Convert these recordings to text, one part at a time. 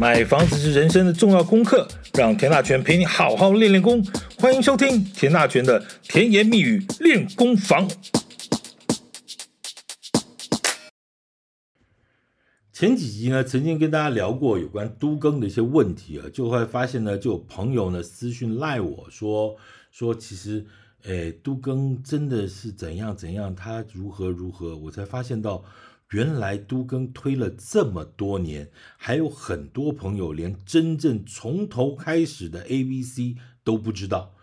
买房子是人生的重要功课，让田大全陪你好好练练功。欢迎收听田大全的甜言蜜语练功房。前几集呢，曾经跟大家聊过有关都更的一些问题啊，就会发现呢，就有朋友呢私讯赖我说说，其实，诶，都更真的是怎样怎样，他如何如何，我才发现到。原来都更推了这么多年，还有很多朋友连真正从头开始的 ABC 都不知道，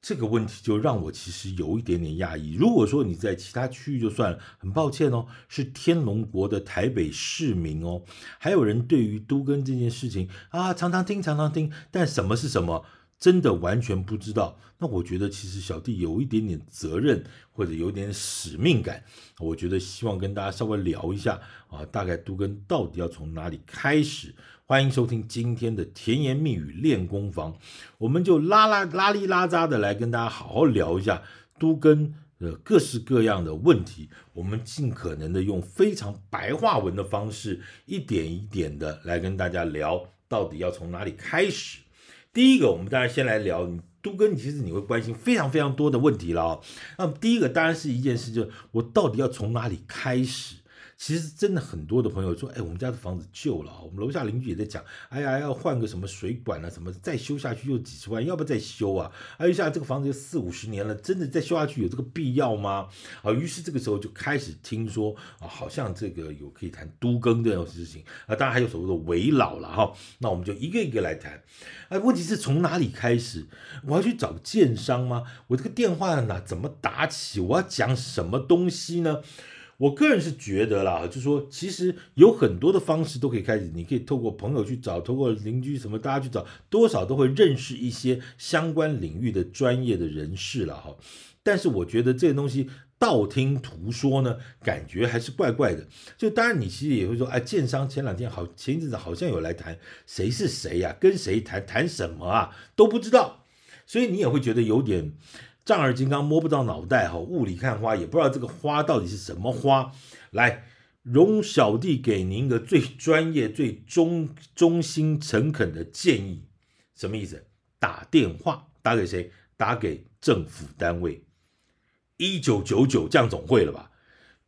这个问题就让我其实有一点点讶异。如果说你在其他区域就算了，很抱歉哦，是天龙国的台北市民哦，还有人对于都更这件事情啊，常常听常常听，但什么是什么？真的完全不知道，那我觉得其实小弟有一点点责任或者有点使命感，我觉得希望跟大家稍微聊一下啊，大概都跟到底要从哪里开始？欢迎收听今天的甜言蜜语练功房，我们就拉拉拉里拉扎的来跟大家好好聊一下都更的各式各样的问题，我们尽可能的用非常白话文的方式，一点一点的来跟大家聊，到底要从哪里开始？第一个，我们当然先来聊你都更，其实你会关心非常非常多的问题了哦。那么第一个当然是一件事，就是我到底要从哪里开始？其实真的很多的朋友说，哎，我们家的房子旧了，我们楼下邻居也在讲，哎呀，要换个什么水管啊，什么再修下去又几十万，要不再修啊？哎，像这个房子有四五十年了，真的再修下去有这个必要吗？啊，于是这个时候就开始听说啊，好像这个有可以谈都更这种事情啊，当然还有所谓的危老了哈。那我们就一个一个来谈。哎，问题是从哪里开始？我要去找建商吗？我这个电话呢，怎么打起？我要讲什么东西呢？我个人是觉得啦，就是说，其实有很多的方式都可以开始。你可以透过朋友去找，透过邻居什么，大家去找，多少都会认识一些相关领域的专业的人士了哈。但是我觉得这个东西道听途说呢，感觉还是怪怪的。就当然你其实也会说，哎，建商前两天好，前一阵子好像有来谈，谁是谁呀？跟谁谈？谈什么啊？都不知道，所以你也会觉得有点。丈二金刚摸不到脑袋哈，雾里看花也不知道这个花到底是什么花。来，容小弟给您个最专业、最忠忠心、诚恳的建议，什么意思？打电话打给谁？打给政府单位，一九九九这样总会了吧？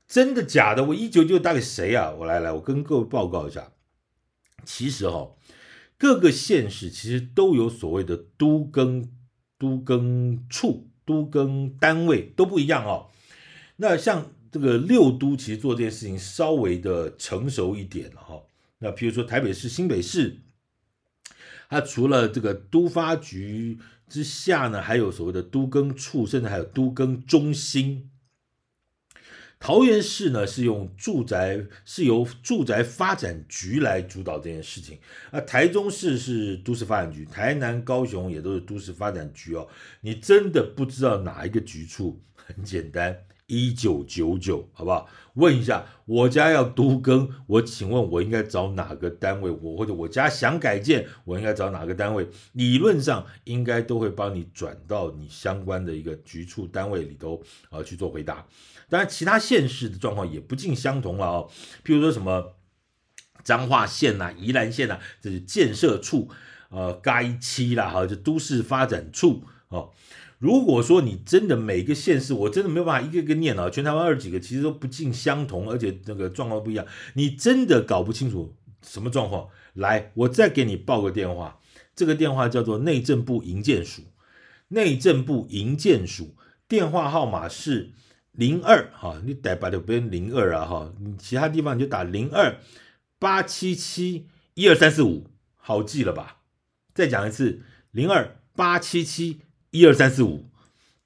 真的假的？我一九九九打给谁啊？我来来，我跟各位报告一下，其实哈，各个县市其实都有所谓的都更都更处。都跟单位都不一样哦，那像这个六都其实做这件事情稍微的成熟一点哈、哦。那比如说台北市、新北市，它除了这个都发局之下呢，还有所谓的都更处，甚至还有都更中心。桃园市呢是用住宅，是由住宅发展局来主导这件事情。啊，台中市是都市发展局，台南、高雄也都是都市发展局哦。你真的不知道哪一个局处？很简单，一九九九，好不好？问一下，我家要都更，我请问我应该找哪个单位？我或者我家想改建，我应该找哪个单位？理论上应该都会帮你转到你相关的一个局处单位里头啊去做回答。当然，其他县市的状况也不尽相同了哦。譬如说什么彰化县呐、啊、宜兰县呐、啊，这是建设处，呃，该期啦哈，就都市发展处哦。如果说你真的每个县市，我真的没有办法一个一个念啊，全台湾二十几个其实都不尽相同，而且那个状况不一样，你真的搞不清楚什么状况。来，我再给你报个电话，这个电话叫做内政部营建署，内政部营建署电话号码是。零二哈，你台北就不用零二啊哈，你其他地方你就打零二八七七一二三四五，好记了吧？再讲一次，零二八七七一二三四五，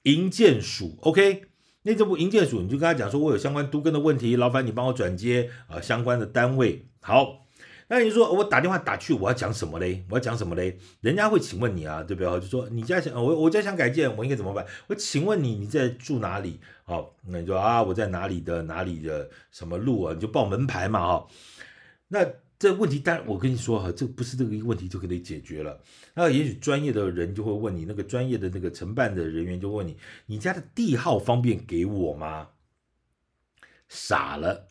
营建署 OK，内政部营建署，你就跟他讲说，我有相关都更的问题，劳烦你帮我转接啊相关的单位，好。那你说我打电话打去，我要讲什么嘞？我要讲什么嘞？人家会请问你啊，对不对？就说你家想我我家想改建，我应该怎么办？我请问你你在住哪里？好，那你说啊我在哪里的哪里的什么路啊？你就报门牌嘛哈。那这问题当然我跟你说哈，这不是这个一个问题就可以解决了。那也许专业的人就会问你，那个专业的那个承办的人员就问你，你家的地号方便给我吗？傻了。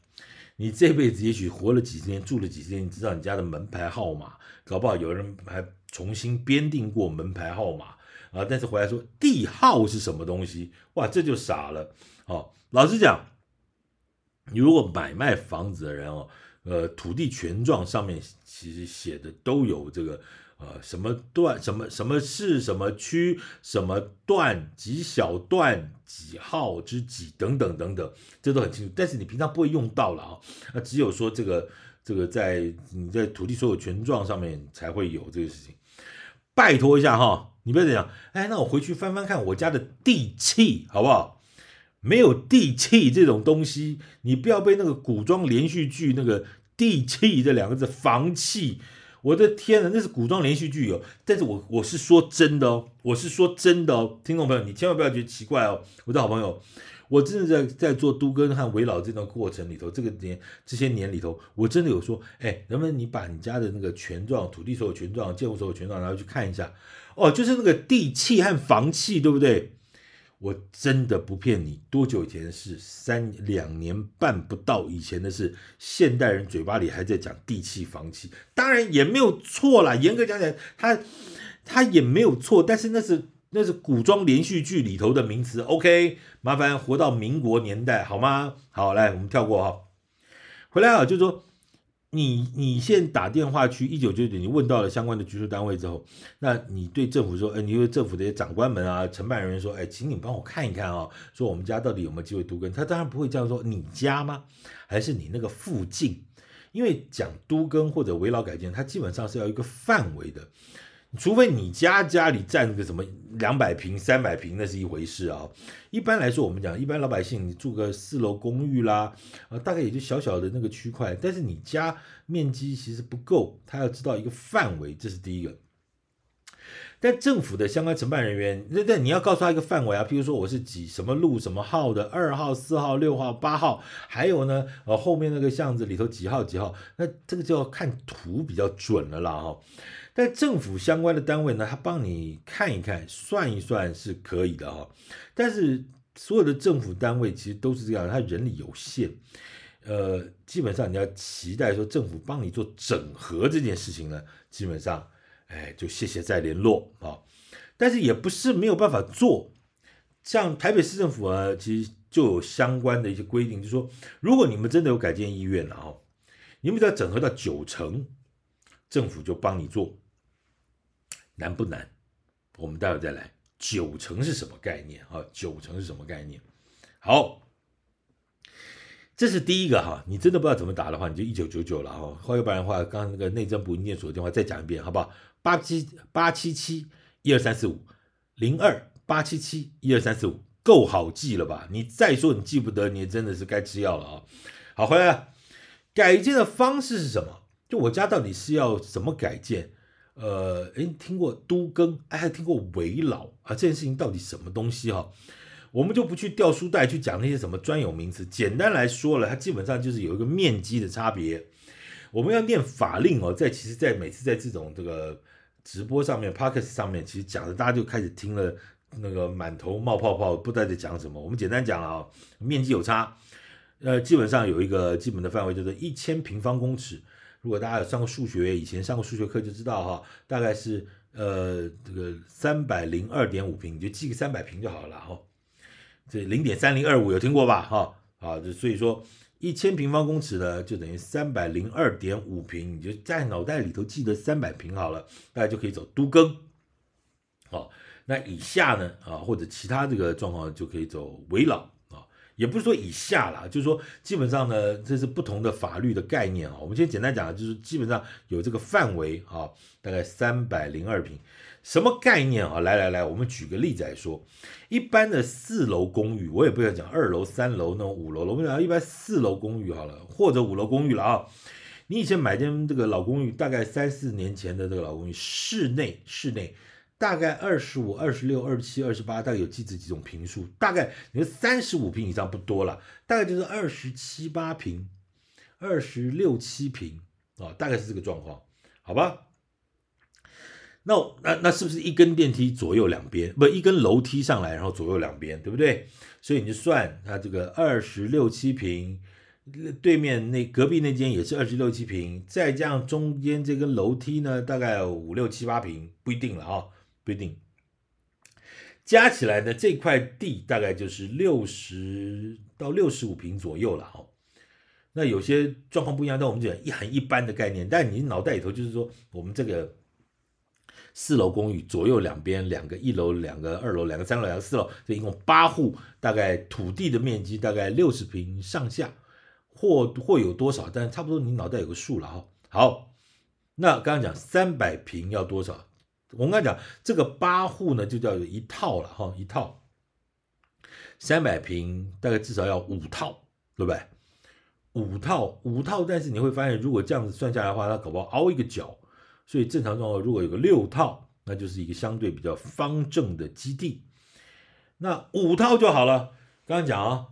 你这辈子也许活了几十年，住了几十年，你知道你家的门牌号码，搞不好有人还重新编定过门牌号码啊。但是回来说地号是什么东西，哇，这就傻了。哦，老实讲，你如果买卖房子的人哦，呃，土地权状上面其实写的都有这个。呃，什么段，什么什么市，什么区，什么段，几小段，几号之几，等等等等，这都很清楚。但是你平常不会用到了啊，那只有说这个这个在你在土地所有权状上面才会有这个事情。拜托一下哈，你不要这样，哎，那我回去翻翻看我家的地契好不好？没有地契这种东西，你不要被那个古装连续剧那个地契这两个字房契。我的天呐，那是古装连续剧哦！但是我我是说真的哦，我是说真的哦，听众朋友，你千万不要觉得奇怪哦，我的好朋友，我真的在在做都更和危老这段过程里头，这个年这些年里头，我真的有说，哎，能不能你把你家的那个权状、土地所有权状、建物所有权状然后去看一下？哦，就是那个地契和房契，对不对？我真的不骗你，多久以前是？三两年半不到以前的事。现代人嘴巴里还在讲地契房契，当然也没有错啦。严格讲起来，他他也没有错，但是那是那是古装连续剧里头的名词。OK，麻烦活到民国年代好吗？好，来我们跳过哈。回来啊，就是说。你你现在打电话去一九九九，你问到了相关的居住单位之后，那你对政府说，哎，你对政府的长官们啊、承办人员说，哎，请你帮我看一看啊、哦，说我们家到底有没有机会都跟？他当然不会这样说，你家吗？还是你那个附近？因为讲都跟或者危老改建，它基本上是要一个范围的。除非你家家里占个什么两百平、三百平，那是一回事啊。一般来说，我们讲一般老百姓，你住个四楼公寓啦，啊，大概也就小小的那个区块。但是你家面积其实不够，他要知道一个范围，这是第一个。但政府的相关承办人员，那那你要告诉他一个范围啊，譬如说我是几什么路什么号的，二号、四号、六号、八号，还有呢，呃，后面那个巷子里头几号几号，那这个就要看图比较准了啦哈。但政府相关的单位呢，他帮你看一看、算一算是可以的哈。但是所有的政府单位其实都是这样，他人力有限，呃，基本上你要期待说政府帮你做整合这件事情呢，基本上，哎，就谢谢再联络啊。但是也不是没有办法做，像台北市政府啊，其实就有相关的一些规定，就是说，如果你们真的有改建意愿了哈，你们只要整合到九成，政府就帮你做。难不难？我们待会再来。九成是什么概念啊？九成是什么概念？好，这是第一个哈。你真的不知道怎么打的话，你就一九九九了哈。或要不然的话，刚刚那个内政部营建署的电话再讲一遍，好不好？八七八七七一二三四五零二八七七一二三四五，够好记了吧？你再说你记不得，你真的是该吃药了啊。好，回来了。改建的方式是什么？就我家到底是要怎么改建？呃，诶，听过都更，哎，还听过危老啊？这件事情到底什么东西哈？我们就不去掉书袋去讲那些什么专有名词。简单来说了，它基本上就是有一个面积的差别。我们要念法令哦，在其实，在每次在这种这个直播上面、Podcast 上面，其实讲的大家就开始听了那个满头冒泡泡，不知道在讲什么。我们简单讲了啊，面积有差，呃，基本上有一个基本的范围，叫做一千平方公尺。如果大家有上过数学，以前上过数学课就知道哈，大概是呃这个三百零二点五平，你就记个三百平就好了哈。这零点三零二五有听过吧？哈，啊，就所以说一千平方公尺呢，就等于三百零二点五平，你就在脑袋里头记得三百平好了，大家就可以走都更。好，那以下呢啊或者其他这个状况就可以走围老。也不是说以下啦，就是说基本上呢，这是不同的法律的概念啊。我们先简单讲，就是基本上有这个范围啊，大概三百零二平，什么概念啊？来来来，我们举个例子来说，一般的四楼公寓，我也不要讲二楼、三楼那种五楼了，我们讲一般四楼公寓好了，或者五楼公寓了啊。你以前买间这个老公寓，大概三四年前的这个老公寓，室内室内。大概二十五、二十六、二十七、二十八，大概有几这几种平数。大概你说三十五平以上不多了，大概就是二十七八平、二十六七平啊，大概是这个状况，好吧？那那那是不是一根电梯左右两边，不一根楼梯上来，然后左右两边，对不对？所以你就算它这个二十六七坪，对面那隔壁那间也是二十六七平，再加上中间这根楼梯呢，大概五六七八平，不一定了啊、不一定。加起来呢，这块地大概就是六十到六十五平左右了哈。那有些状况不一样，但我们讲一很一般的概念。但你脑袋里头就是说，我们这个四楼公寓左右两边两个一楼、两个二楼、两个三楼、两个四楼，这一共八户，大概土地的面积大概六十平上下，或或有多少？但差不多你脑袋有个数了哈。好，那刚刚讲三百平要多少？我们刚才讲这个八户呢，就叫做一套了哈，一套三百平，大概至少要五套，对不对？五套五套，但是你会发现，如果这样子算下来的话，它搞不好凹一个角，所以正常状况如果有个六套，那就是一个相对比较方正的基地。那五套就好了。刚刚讲啊，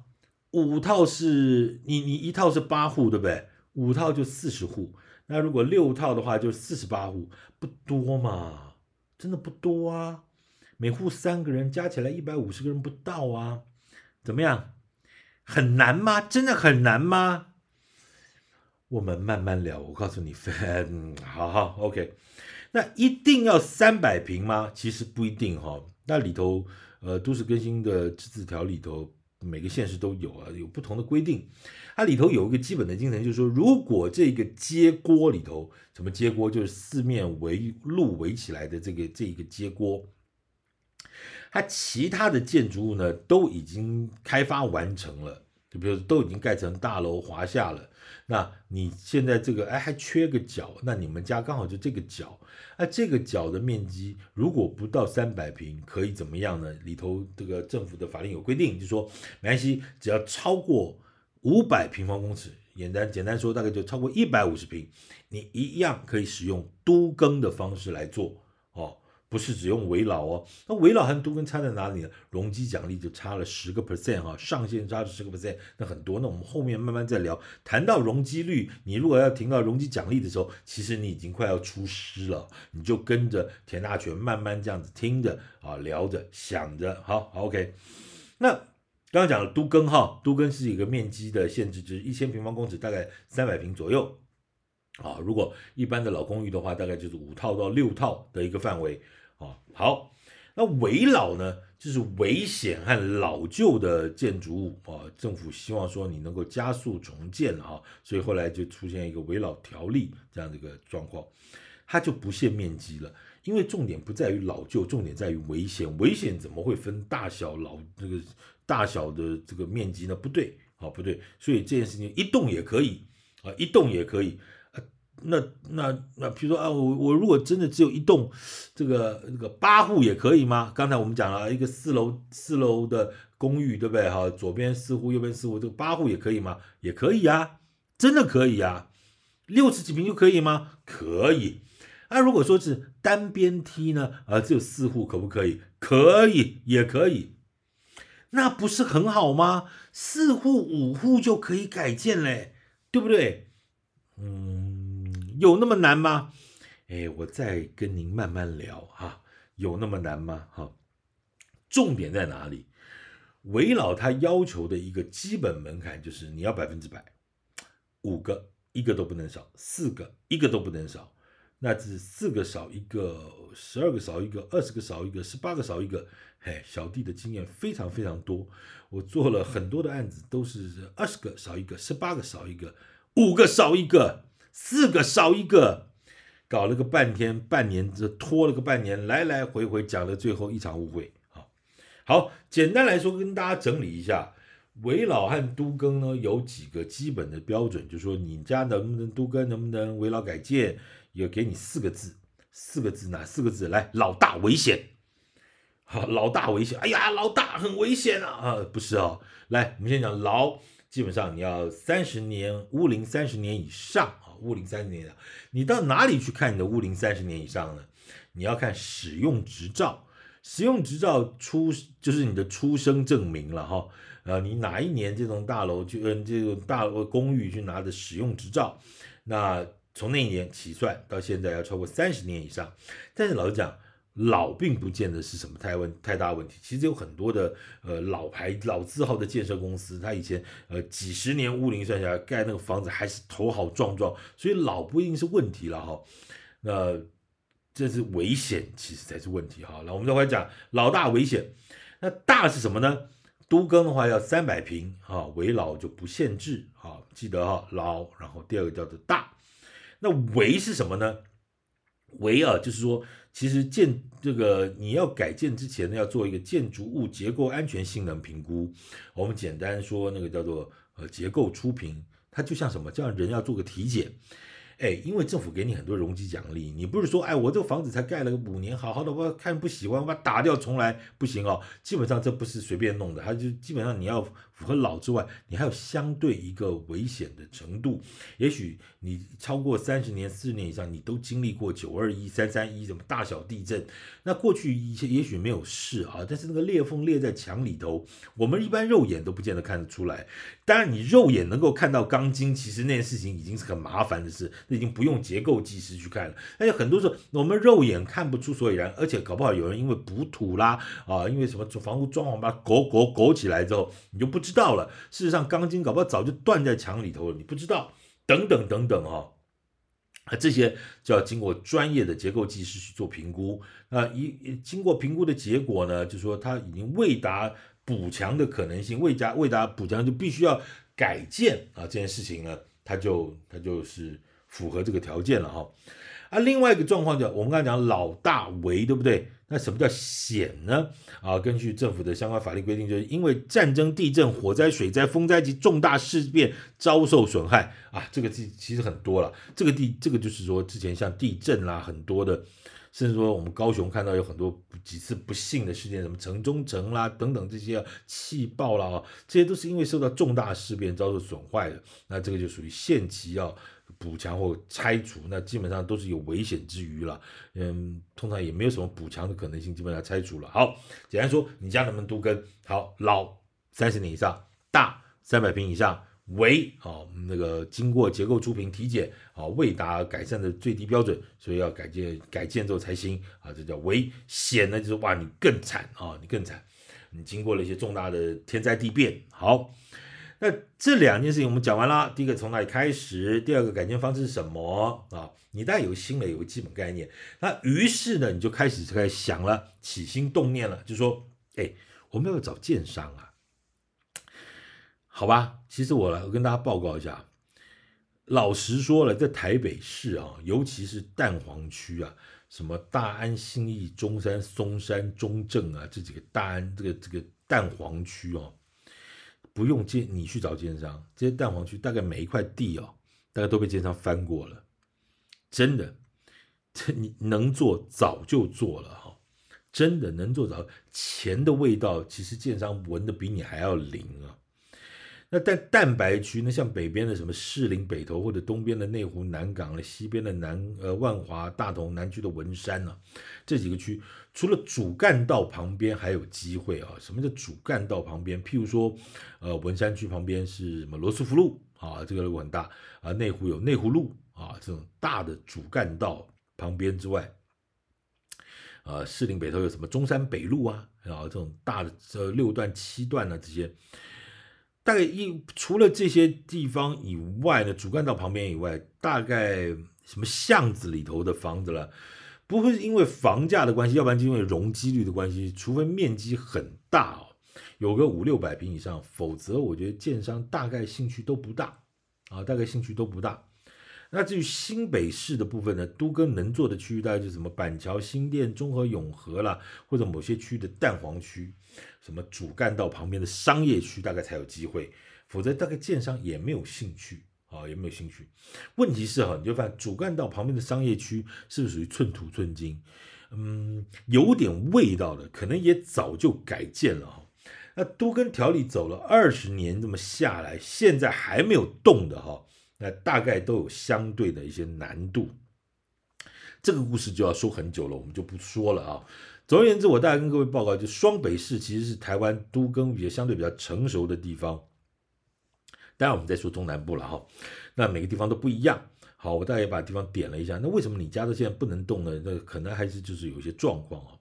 五套是你你一套是八户，对不对？五套就四十户。那如果六套的话，就四十八户，不多嘛。真的不多啊，每户三个人加起来一百五十个人不到啊，怎么样？很难吗？真的很难吗？我们慢慢聊。我告诉你，分 好好，OK。那一定要三百平吗？其实不一定哈。那里头，呃，都市更新的自治条里头，每个县市都有啊，有不同的规定。它里头有一个基本的精神，就是说，如果这个街锅里头，什么街锅，就是四面围路围起来的这个这一个街锅，它其他的建筑物呢都已经开发完成了，就比如都已经盖成大楼华夏了。那你现在这个哎还缺个角，那你们家刚好就这个角，那这个角的面积如果不到三百平，可以怎么样呢？里头这个政府的法令有规定，就说没关系，只要超过。五百平方公尺，简单简单说，大概就超过一百五十平，你一样可以使用都更的方式来做，不是只用危老哦。那危老和都更差在哪里呢？容积奖励就差了十个 percent 哈，上限差了十个 percent，那很多。那我们后面慢慢再聊。谈到容积率，你如果要听到容积奖励的时候，其实你已经快要出师了，你就跟着田大权慢慢这样子听着啊，聊着想着，好，好，OK，那。刚刚讲了都更哈，都更是一个面积的限制，就是一千平方公尺，大概三百平左右啊。如果一般的老公寓的话，大概就是五套到六套的一个范围啊。好，那危老呢，就是危险和老旧的建筑物啊。政府希望说你能够加速重建啊，所以后来就出现一个危老条例这样的一个状况，它就不限面积了，因为重点不在于老旧，重点在于危险。危险怎么会分大小老这个？大小的这个面积呢，不对，啊不对，所以这件事情一栋也可以啊，一栋也可以。那那那，比如说啊，我我如果真的只有一栋，这个这个八户也可以吗？刚才我们讲了一个四楼四楼的公寓，对不对？哈，左边四户，右边四户，这个八户也可以吗？也可以呀，真的可以呀。六十几平就可以吗？可以。那如果说是单边梯呢？啊，只有四户可不可以？可以，也可以。那不是很好吗？四户五户就可以改建嘞，对不对？嗯，有那么难吗？哎，我再跟您慢慢聊哈。有那么难吗？哈，重点在哪里？围老他要求的一个基本门槛就是你要百分之百，五个一个都不能少，四个一个都不能少。那这四个少一个，十二个少一个，二十个少一个，十八个少一个。嘿，小弟的经验非常非常多，我做了很多的案子，都是二十个少一个，十八个少一个，五个少一个，四个少一个，搞了个半天，半年这拖了个半年，来来回回讲了最后一场误会。啊，好，简单来说，跟大家整理一下，危老和都更呢有几个基本的标准，就是说你家能不能都更，能不能危老改建，也给你四个字，四个字哪四个字？来，老大危险。好，老大危险！哎呀，老大很危险啊！啊，不是哦。来，我们先讲老，基本上你要三十年屋龄三十年以上，屋龄三十年以上。你到哪里去看你的屋龄三十年以上呢？你要看使用执照，使用执照出就是你的出生证明了哈。呃，你哪一年这栋大楼就嗯这个大楼公寓去拿的使用执照，那从那一年起算到现在要超过三十年以上。但是老实讲。老并不见得是什么太问太大问题。其实有很多的呃老牌老字号的建设公司，他以前呃几十年屋龄算下来盖那个房子还是头好壮壮，所以老不一定是问题了哈。那这是危险，其实才是问题哈。那我们再回来讲老大危险，那大是什么呢？都更的话要三百平啊，为老就不限制啊，记得哈老，然后第二个叫做大，那为是什么呢？为啊，就是说其实建这个你要改建之前呢，要做一个建筑物结构安全性能评估。我们简单说那个叫做呃结构初评，它就像什么？叫人要做个体检。哎，因为政府给你很多容积奖励，你不是说，哎，我这个房子才盖了个五年，好好的，我看不喜欢，我把它打掉重来，不行哦。基本上这不是随便弄的，它就基本上你要符合老之外，你还有相对一个危险的程度。也许你超过三十年、四十年以上，你都经历过九二一、三三一什么大小地震，那过去一些也许没有事啊，但是那个裂缝裂在墙里头，我们一般肉眼都不见得看得出来。当然，你肉眼能够看到钢筋，其实那件事情已经是很麻烦的事。那已经不用结构技师去看了，而且很多时候我们肉眼看不出所以然，而且搞不好有人因为补土啦啊，因为什么房屋装潢把它勾勾勾起来之后，你就不知知道了。事实上，钢筋搞不好早就断在墙里头了，你不知道。等等等等哈，啊，这些就要经过专业的结构技师去做评估。那一经过评估的结果呢，就说它已经未达补强的可能性，未达未达补强就必须要改建啊，这件事情呢，它就它就是。符合这个条件了哈，啊，另外一个状况叫我们刚才讲老大围，对不对？那什么叫险呢？啊，根据政府的相关法律规定，就是因为战争、地震、火灾、水灾、风灾及重大事变遭受损害啊，这个其其实很多了。这个地这个就是说，之前像地震啦，很多的，甚至说我们高雄看到有很多几次不幸的事件，什么城中城啦等等这些气爆啦，这些都是因为受到重大事变遭受损坏的。那这个就属于限期要。补强或拆除，那基本上都是有危险之余了。嗯，通常也没有什么补强的可能性，基本上拆除了。好，简单说，你家能不能都跟？好，老三十年以上，大三百平以上，危好那个经过结构初评体检，啊，未达改善的最低标准，所以要改建改建之后才行啊，这叫危险呢，就是哇，你更惨啊，你更惨，你经过了一些重大的天灾地变，好。那这两件事情我们讲完了，第一个从哪里开始，第二个改建方式是什么啊？你大概有心了，有个基本概念。那于是呢，你就开始开始想了，起心动念了，就说，哎，我们要找建商啊，好吧？其实我来我跟大家报告一下，老实说了，在台北市啊，尤其是蛋黄区啊，什么大安、信义、中山、松山、中正啊，这几个大安这个这个蛋黄区哦。不用建，你去找奸商。这些蛋黄区大概每一块地哦，大概都被奸商翻过了，真的，这你能做早就做了哈，真的能做早，钱的味道其实建商闻的比你还要灵啊。那在蛋白区，呢像北边的什么士林北投，或者东边的内湖南港了，西边的南呃万华大同，南区的文山呢、啊，这几个区除了主干道旁边还有机会啊。什么叫主干道旁边？譬如说，呃文山区旁边是什么罗斯福路啊，这个路很大啊。内湖有内湖路啊，这种大的主干道旁边之外，啊士林北头有什么中山北路啊，然后这种大的呃六段七段、啊、这些。大概一除了这些地方以外呢，主干道旁边以外，大概什么巷子里头的房子了，不会是因为房价的关系，要不然就因为容积率的关系，除非面积很大哦，有个五六百平以上，否则我觉得建商大概兴趣都不大啊，大概兴趣都不大。那至于新北市的部分呢，都更能做的区域大概就是什么板桥、新店、中和、永和啦，或者某些区的蛋黄区，什么主干道旁边的商业区，大概才有机会，否则大概建商也没有兴趣啊，也没有兴趣。问题是哈，你就发现主干道旁边的商业区是不是属于寸土寸金？嗯，有点味道的，可能也早就改建了哈。那都跟条例走了二十年这么下来，现在还没有动的哈。那大概都有相对的一些难度，这个故事就要说很久了，我们就不说了啊。总而言之，我大概跟各位报告，就双北市其实是台湾都更也相对比较成熟的地方。当然，我们在说中南部了哈，那每个地方都不一样好，我大概把地方点了一下。那为什么你家的现在不能动呢？那可能还是就是有一些状况啊。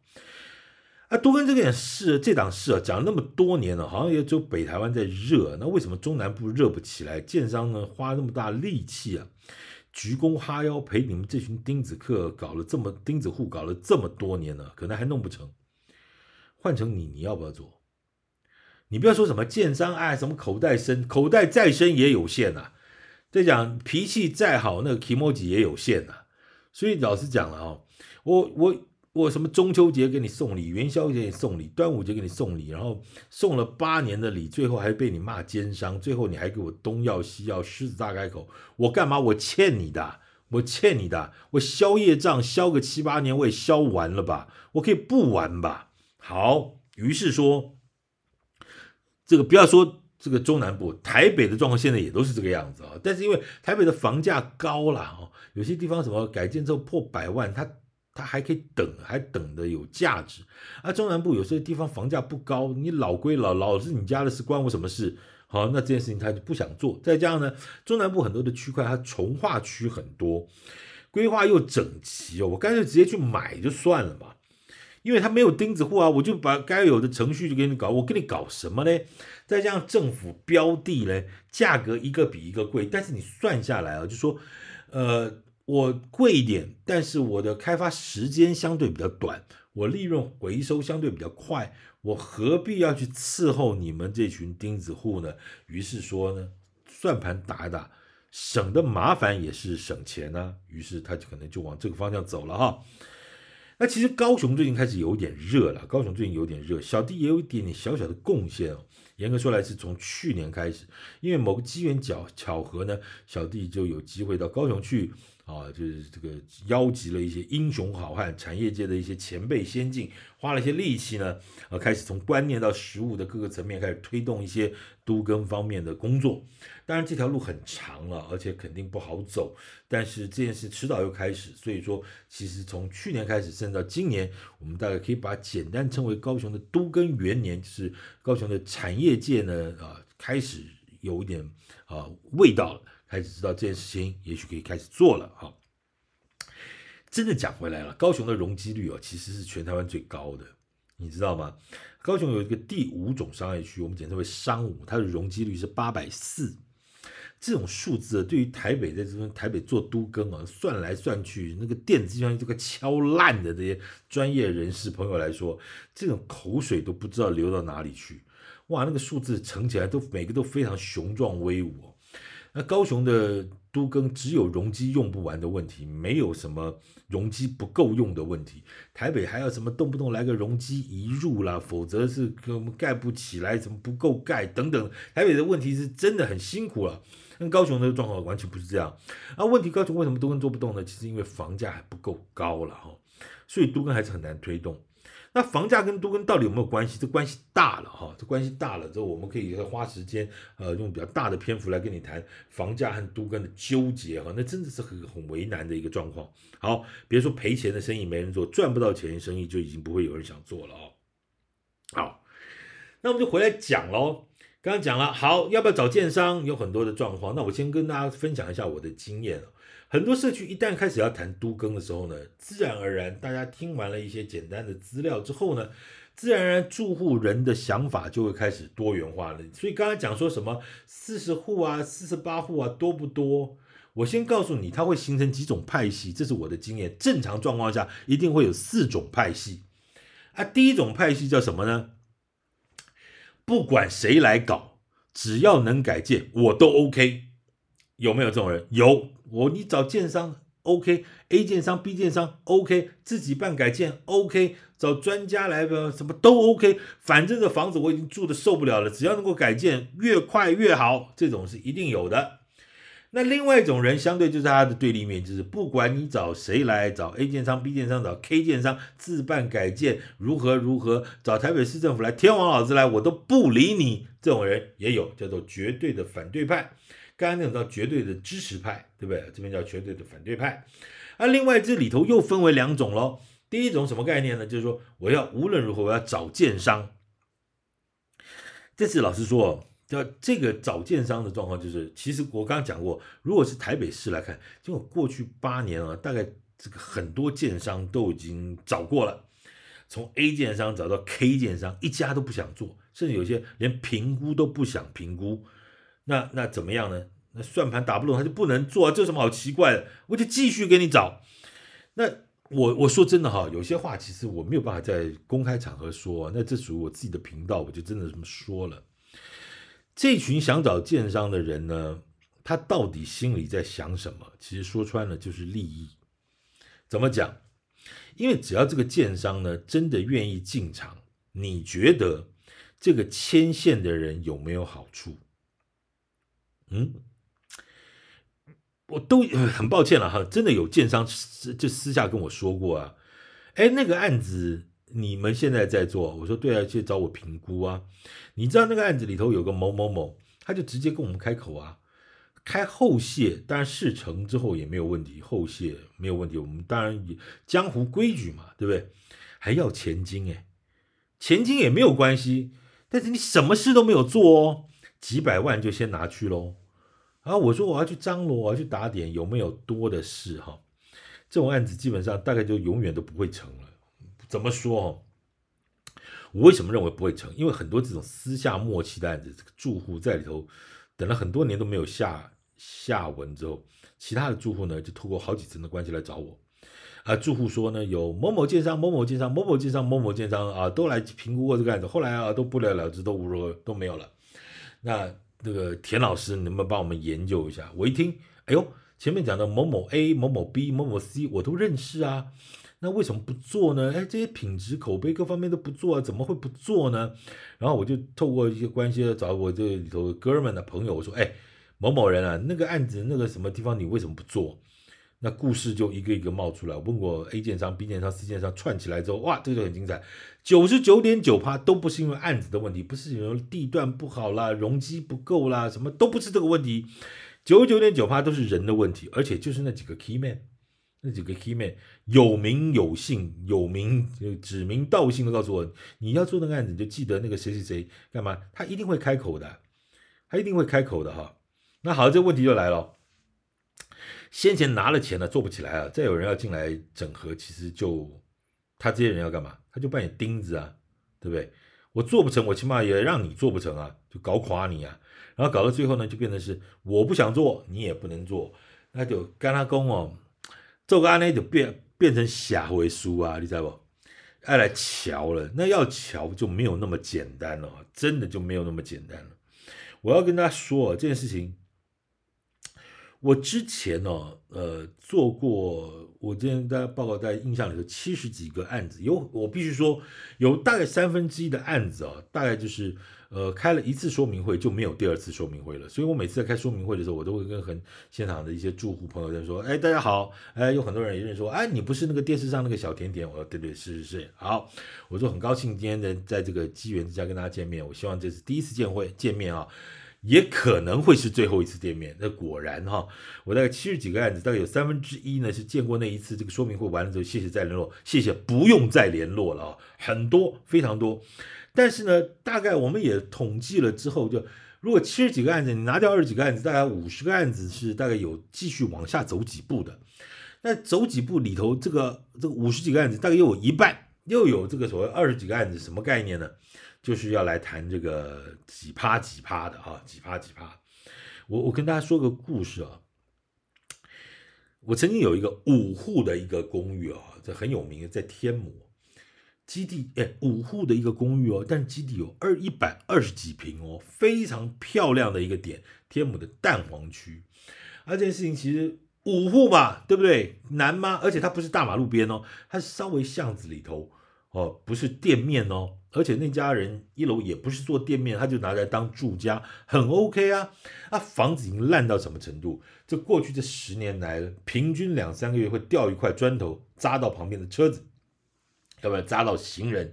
啊，多跟这件事，这档事啊，讲了那么多年了，好像也只有北台湾在热。那为什么中南部热不起来？建商呢，花那么大力气啊，鞠躬哈腰陪你们这群钉子客搞了这么钉子户搞了这么多年了，可能还弄不成。换成你，你要不要做？你不要说什么建商，哎，什么口袋深，口袋再深也有限呐、啊。再讲脾气再好，那个 kmg 也有限呐、啊。所以老实讲了啊，我我。我什么中秋节给你送礼，元宵节给你送礼，端午节给你送礼，然后送了八年的礼，最后还被你骂奸商，最后你还给我东要西要，狮子大开口，我干嘛？我欠你的，我欠你的，我消业账消个七八年我也消完了吧？我可以不玩吧？好，于是说，这个不要说这个中南部，台北的状况现在也都是这个样子啊。但是因为台北的房价高了啊，有些地方什么改建之后破百万，它。他还可以等，还等得有价值。啊，中南部有些地方房价不高，你老归老，老是你家的事，关我什么事？好，那这件事情他就不想做。再加上呢，中南部很多的区块，它重化区很多，规划又整齐哦，我干脆直接去买就算了嘛。因为他没有钉子户啊，我就把该有的程序就给你搞，我给你搞什么呢？再加上政府标的呢，价格一个比一个贵，但是你算下来啊，就说，呃。我贵一点，但是我的开发时间相对比较短，我利润回收相对比较快，我何必要去伺候你们这群钉子户呢？于是说呢，算盘打一打，省的麻烦也是省钱呢、于是他就可能就往这个方向走了哈。那其实高雄最近开始有点热了，高雄最近有点热，小弟也有一点点小小的贡献哦。严格说来是从去年开始，因为某个机缘巧巧合呢，小弟就有机会到高雄去。啊，就是这个邀集了一些英雄好汉，产业界的一些前辈先进，花了一些力气呢，呃，开始从观念到实物的各个层面开始推动一些都更方面的工作。当然这条路很长了，而且肯定不好走。但是这件事迟早又开始，所以说其实从去年开始，甚至到今年，我们大概可以把简单称为高雄的都更元年，就是高雄的产业界呢，啊，开始有一点啊味道了。开始知道这件事情，也许可以开始做了哈。真的讲回来了，高雄的容积率哦，其实是全台湾最高的，你知道吗？高雄有一个第五种商业区，我们简称为商五，它的容积率是八百四。这种数字对于台北在这边台北做都更啊，算来算去，那个电子计算机这个敲烂的这些专业人士朋友来说，这种口水都不知道流到哪里去。哇，那个数字乘起来都每个都非常雄壮威武。那高雄的都更只有容积用不完的问题，没有什么容积不够用的问题。台北还要什么动不动来个容积移入啦，否则是我们盖不起来，怎么不够盖等等。台北的问题是真的很辛苦了，跟高雄的状况完全不是这样。啊，问题高雄为什么都更做不动呢？其实因为房价还不够高了哈，所以都跟还是很难推动。那房价跟都跟到底有没有关系？这关系大了哈，这关系大了之后，我们可以花时间，呃，用比较大的篇幅来跟你谈房价和都跟的纠结哈，那真的是很很为难的一个状况。好，别说赔钱的生意没人做，赚不到钱的生意就已经不会有人想做了哦。好，那我们就回来讲喽。刚刚讲了，好，要不要找建商？有很多的状况，那我先跟大家分享一下我的经验。很多社区一旦开始要谈都更的时候呢，自然而然，大家听完了一些简单的资料之后呢，自然而然住户人的想法就会开始多元化了。所以刚才讲说什么四十户啊、四十八户啊多不多？我先告诉你，它会形成几种派系，这是我的经验。正常状况下一定会有四种派系啊。第一种派系叫什么呢？不管谁来搞，只要能改建，我都 OK。有没有这种人？有。我你找建商 OK，A 建商 B 建商 OK，自己办改建 OK，找专家来个什么都 OK，反正这房子我已经住的受不了了，只要能够改建越快越好，这种是一定有的。那另外一种人相对就是他的对立面，就是不管你找谁来，找 A 建商 B 建商找 K 建商自办改建如何如何，找台北市政府来天王老子来，我都不理你。这种人也有，叫做绝对的反对派。刚刚那种叫绝对的支持派，对不对？这边叫绝对的反对派。啊，另外这里头又分为两种喽。第一种什么概念呢？就是说我要无论如何我要找建商。这次老实说，叫这个找建商的状况，就是其实我刚刚讲过，如果是台北市来看，就过去八年啊，大概这个很多建商都已经找过了，从 A 建商找到 K 建商，一家都不想做，甚至有些连评估都不想评估。那那怎么样呢？那算盘打不拢，他就不能做，这有什么好奇怪的？我就继续给你找。那我我说真的哈，有些话其实我没有办法在公开场合说，那这属于我自己的频道，我就真的这么说了。这群想找建商的人呢，他到底心里在想什么？其实说穿了就是利益。怎么讲？因为只要这个建商呢真的愿意进场，你觉得这个牵线的人有没有好处？嗯，我都很抱歉了哈，真的有建商私就私下跟我说过啊，哎，那个案子。你们现在在做？我说对啊，去找我评估啊。你知道那个案子里头有个某某某，他就直接跟我们开口啊，开后谢，当然事成之后也没有问题，后谢没有问题。我们当然江湖规矩嘛，对不对？还要钱金哎，钱金也没有关系，但是你什么事都没有做哦，几百万就先拿去喽。然后我说我要去张罗，我要去打点，有没有多的事哈？这种案子基本上大概就永远都不会成了。怎么说？我为什么认为不会成？因为很多这种私下默契的案子，这个住户在里头等了很多年都没有下下文之后，其他的住户呢就透过好几层的关系来找我。啊，住户说呢，有某某建商、某某建商、某某建商、某某建商啊，都来评估过这个案子，后来啊都不了了之，都无果都没有了。那那个田老师，能不能帮我们研究一下？我一听，哎呦，前面讲的某某 A、某某 B、某某 C，我都认识啊。那为什么不做呢？哎，这些品质、口碑各方面都不做啊，怎么会不做呢？然后我就透过一些关系找我这里头哥们的朋友，我说：“哎，某某人啊，那个案子那个什么地方你为什么不做？”那故事就一个一个冒出来。我问过 A 建商、B 建商、C 建商串起来之后，哇，这个就很精彩。九十九点九趴都不是因为案子的问题，不是因为地段不好啦、容积不够啦，什么都不是这个问题。九十九点九趴都是人的问题，而且就是那几个 key man。那几个 key man 有名有姓，有名就指名道姓的告诉我，你要做那个案子，你就记得那个谁谁谁干嘛，他一定会开口的，他一定会开口的哈。那好，这个问题就来了，先前拿了钱了做不起来啊，再有人要进来整合，其实就他这些人要干嘛？他就扮演钉子啊，对不对？我做不成，我起码也让你做不成啊，就搞垮你啊。然后搞到最后呢，就变成是我不想做，你也不能做，那就跟他讲哦。做个案呢就变变成下回书啊，你知道不？要来瞧了，那要瞧就没有那么简单了，真的就没有那么简单了。我要跟大家说这件事情，我之前呢，呃，做过，我之前大家报告在印象里头七十几个案子，有我必须说，有大概三分之一的案子啊，大概就是。呃，开了一次说明会就没有第二次说明会了，所以我每次在开说明会的时候，我都会跟很现场的一些住户朋友在说，哎，大家好，哎，有很多人也认识说，哎，你不是那个电视上那个小甜甜？我说对对是是是，好，我说很高兴今天的在这个机缘之下跟大家见面，我希望这是第一次见会见面啊，也可能会是最后一次见面。那果然哈，我大概七十几个案子，大概有三分之一呢是见过那一次这个说明会完了之后，谢谢再联络，谢谢不用再联络了啊，很多非常多。但是呢，大概我们也统计了之后就，如果七十几个案子，你拿掉二十几个案子，大概五十个案子是大概有继续往下走几步的。那走几步里头，这个这个五十几个案子，大概又有一半又有这个所谓二十几个案子，什么概念呢？就是要来谈这个几趴几趴的啊，几趴几趴。我我跟大家说个故事啊，我曾经有一个五户的一个公寓啊，这很有名，在天母。基地哎，五户的一个公寓哦，但是基地有二一百二十几平哦，非常漂亮的一个点，天母的蛋黄区。而这件事情其实五户嘛，对不对？难吗？而且它不是大马路边哦，它是稍微巷子里头哦，不是店面哦。而且那家人一楼也不是做店面，他就拿来当住家，很 OK 啊。啊，房子已经烂到什么程度？这过去这十年来，平均两三个月会掉一块砖头砸到旁边的车子。要不然砸到行人，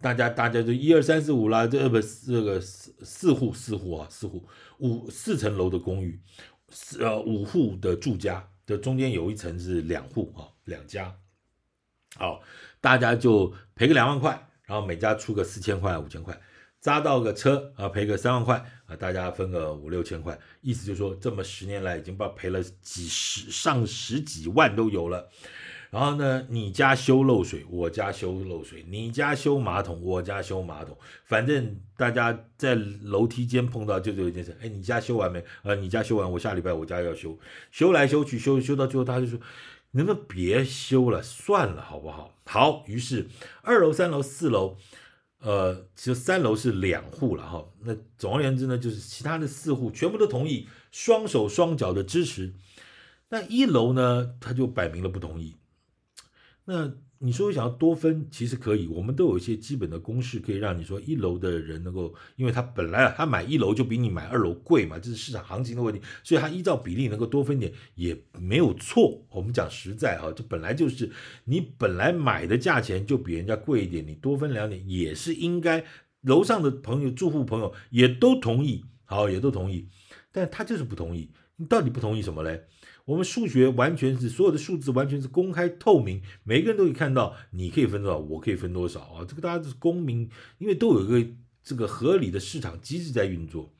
大家大家就一二三四五啦，这不这个四四户四户啊，四户五四层楼的公寓，四呃五户的住家，这中间有一层是两户啊，两家，好，大家就赔个两万块，然后每家出个四千块五千块，砸到个车啊，赔个三万块啊，大家分个五六千块，意思就是说，这么十年来已经把赔了几十上十几万都有了。然后呢，你家修漏水，我家修漏水；你家修马桶，我家修马桶。反正大家在楼梯间碰到就这一件事。哎，你家修完没？呃，你家修完，我下礼拜我家要修。修来修去，修修到最后，他就说：“能不能别修了，算了，好不好？”好，于是二楼、三楼、四楼，呃，其实三楼是两户了哈。那总而言之呢，就是其他的四户全部都同意，双手双脚的支持。那一楼呢，他就摆明了不同意。那你说想要多分，其实可以，我们都有一些基本的公式，可以让你说一楼的人能够，因为他本来啊，他买一楼就比你买二楼贵嘛，这是市场行情的问题，所以他依照比例能够多分点也没有错。我们讲实在啊，这本来就是你本来买的价钱就比人家贵一点，你多分两点也是应该。楼上的朋友、住户朋友也都同意，好，也都同意，但他就是不同意。你到底不同意什么嘞？我们数学完全是所有的数字完全是公开透明，每个人都可以看到，你可以分多少，我可以分多少啊！这个大家都是公民，因为都有一个这个合理的市场机制在运作。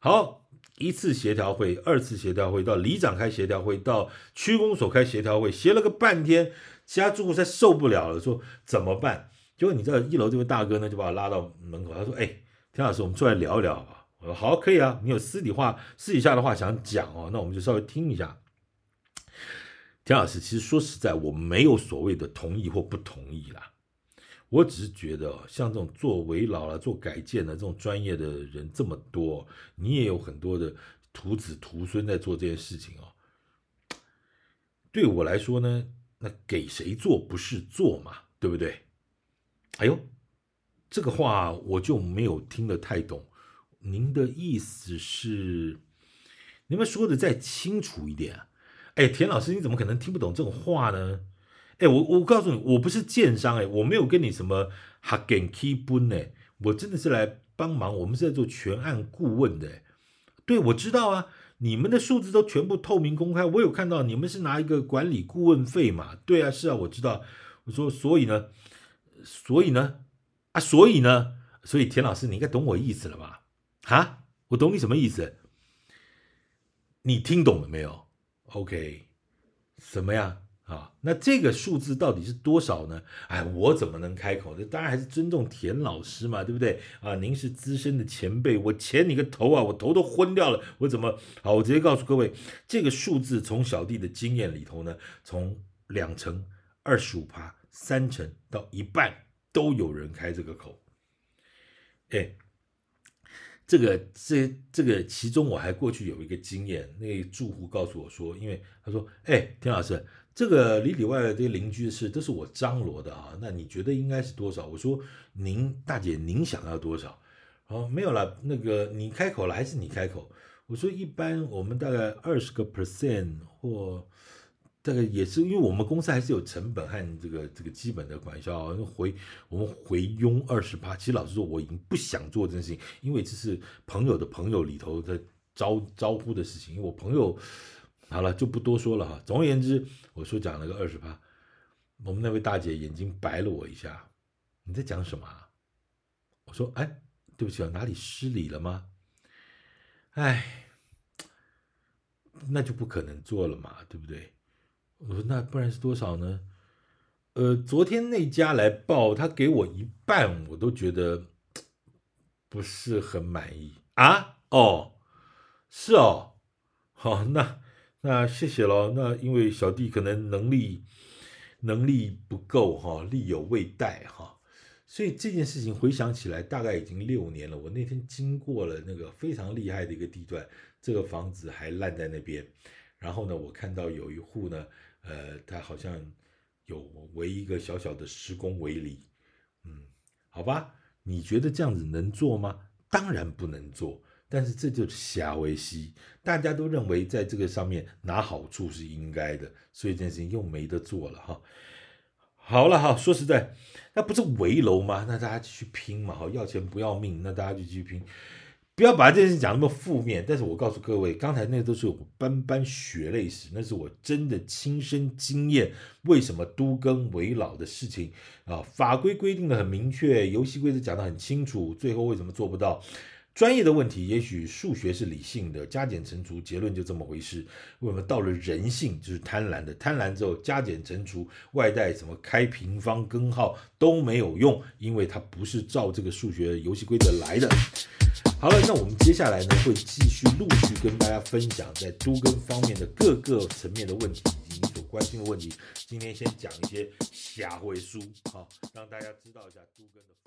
好，一次协调会，二次协调会，到里长开协调会，到区公所开协调会，协了个半天，其他住户才受不了了，说怎么办？结果你知道一楼这位大哥呢，就把我拉到门口，他说：“哎，田老师，我们出来聊一聊吧。”好，可以啊。你有私底话、私底下的话想讲哦，那我们就稍微听一下。田老师，其实说实在，我没有所谓的同意或不同意啦。我只是觉得，像这种做危老了、做改建的这种专业的人这么多，你也有很多的徒子徒孙在做这件事情哦。对我来说呢，那给谁做不是做嘛，对不对？哎呦，这个话我就没有听得太懂。您的意思是，你们说的再清楚一点啊？哎，田老师，你怎么可能听不懂这种话呢？哎，我我告诉你，我不是建商，哎，我没有跟你什么哈根基本哎，我真的是来帮忙，我们是在做全案顾问的。对，我知道啊，你们的数字都全部透明公开，我有看到，你们是拿一个管理顾问费嘛？对啊，是啊，我知道。我说，所以呢，所以呢，啊，所以呢，所以田老师，你应该懂我意思了吧？哈，我懂你什么意思？你听懂了没有？OK，什么呀？啊，那这个数字到底是多少呢？哎，我怎么能开口？这当然还是尊重田老师嘛，对不对？啊，您是资深的前辈，我欠你个头啊，我头都昏掉了，我怎么？好，我直接告诉各位，这个数字从小弟的经验里头呢，从两成、二十五趴、三成到一半都有人开这个口，哎。这个这这个其中我还过去有一个经验，那住户告诉我说，因为他说，哎，田老师，这个里里外外这些邻居的事都是我张罗的啊，那你觉得应该是多少？我说，您大姐您想要多少？哦，没有了，那个你开口了还是你开口？我说一般我们大概二十个 percent 或。这个也是因为我们公司还是有成本和这个这个基本的管销，回我们回佣二十八。其实老实说，我已经不想做这件事情，因为这是朋友的朋友里头的招招呼的事情。因为我朋友好了就不多说了哈。总而言之，我说讲了个二十八，我们那位大姐眼睛白了我一下，你在讲什么？我说哎，对不起啊，哪里失礼了吗？哎，那就不可能做了嘛，对不对？我说那不然是多少呢？呃，昨天那家来报，他给我一半，我都觉得不是很满意啊。哦，是哦，好，那那谢谢喽。那因为小弟可能能力能力不够哈，力有未逮哈，所以这件事情回想起来，大概已经六年了。我那天经过了那个非常厉害的一个地段，这个房子还烂在那边。然后呢，我看到有一户呢。呃，他好像有围一个小小的施工围篱，嗯，好吧，你觉得这样子能做吗？当然不能做，但是这就是瞎维西，大家都认为在这个上面拿好处是应该的，所以这件事情又没得做了哈。好了哈，说实在，那不是围楼吗？那大家继续拼嘛，好，要钱不要命，那大家就继续拼。不要把这件事讲那么负面。但是我告诉各位，刚才那都是我斑斑血泪史，那是我真的亲身经验。为什么都更为老的事情啊？法规规定的很明确，游戏规则讲的很清楚，最后为什么做不到？专业的问题，也许数学是理性的，加减乘除结论就这么回事。为什么到了人性就是贪婪的？贪婪之后加减乘除外带什么开平方根号都没有用，因为它不是照这个数学游戏规则来的。好了，那我们接下来呢会继续陆续跟大家分享在都更方面的各个层面的问题以及你所关心的问题。今天先讲一些瞎回书，好，让大家知道一下都更的。